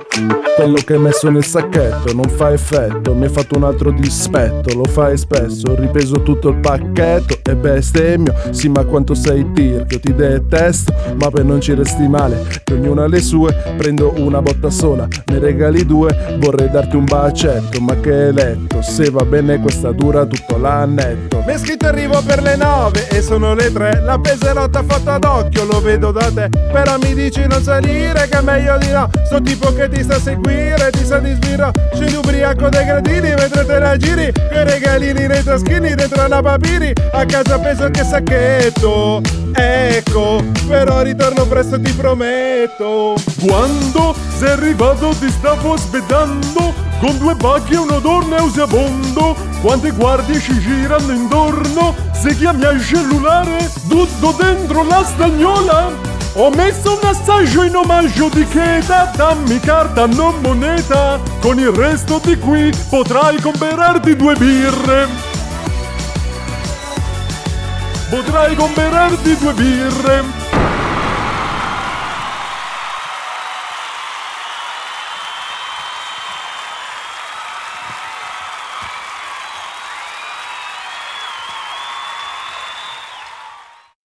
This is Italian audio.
Mm-hmm. Quello che hai messo nel sacchetto non fa effetto, mi hai fatto un altro dispetto, lo fai spesso, ho ripeso tutto il pacchetto e bestemmio, sì ma quanto sei tirchio, ti detesto, ma per non ci resti male, che ognuno ha le sue, prendo una botta sola, ne regali due, vorrei darti un bacetto, ma che letto, se va bene questa dura tutto l'annetto. Mi è scritto arrivo per le nove e sono le tre, la peserotta fatta ad occhio, lo vedo da te, però mi dici non salire che è meglio di no, sto tipo che ti sta a seguire, ti sa di sbirro, scendi ubriaco dai gradini mentre te la giri, con regalini nei taschini dentro la papiri, a casa penso che sacchetto, ecco, però ritorno presto ti prometto. Quando sei arrivato ti stavo aspettando con due pacchi e un odore nauseabondo. Quante guardie ci girano intorno, se chiami al cellulare, tutto dentro la stagnola. Ho messo un assaggio in omaggio di Cheta, dammi carta non moneta, con il resto di qui potrai comprarti due birre. Potrai comprarti due birre.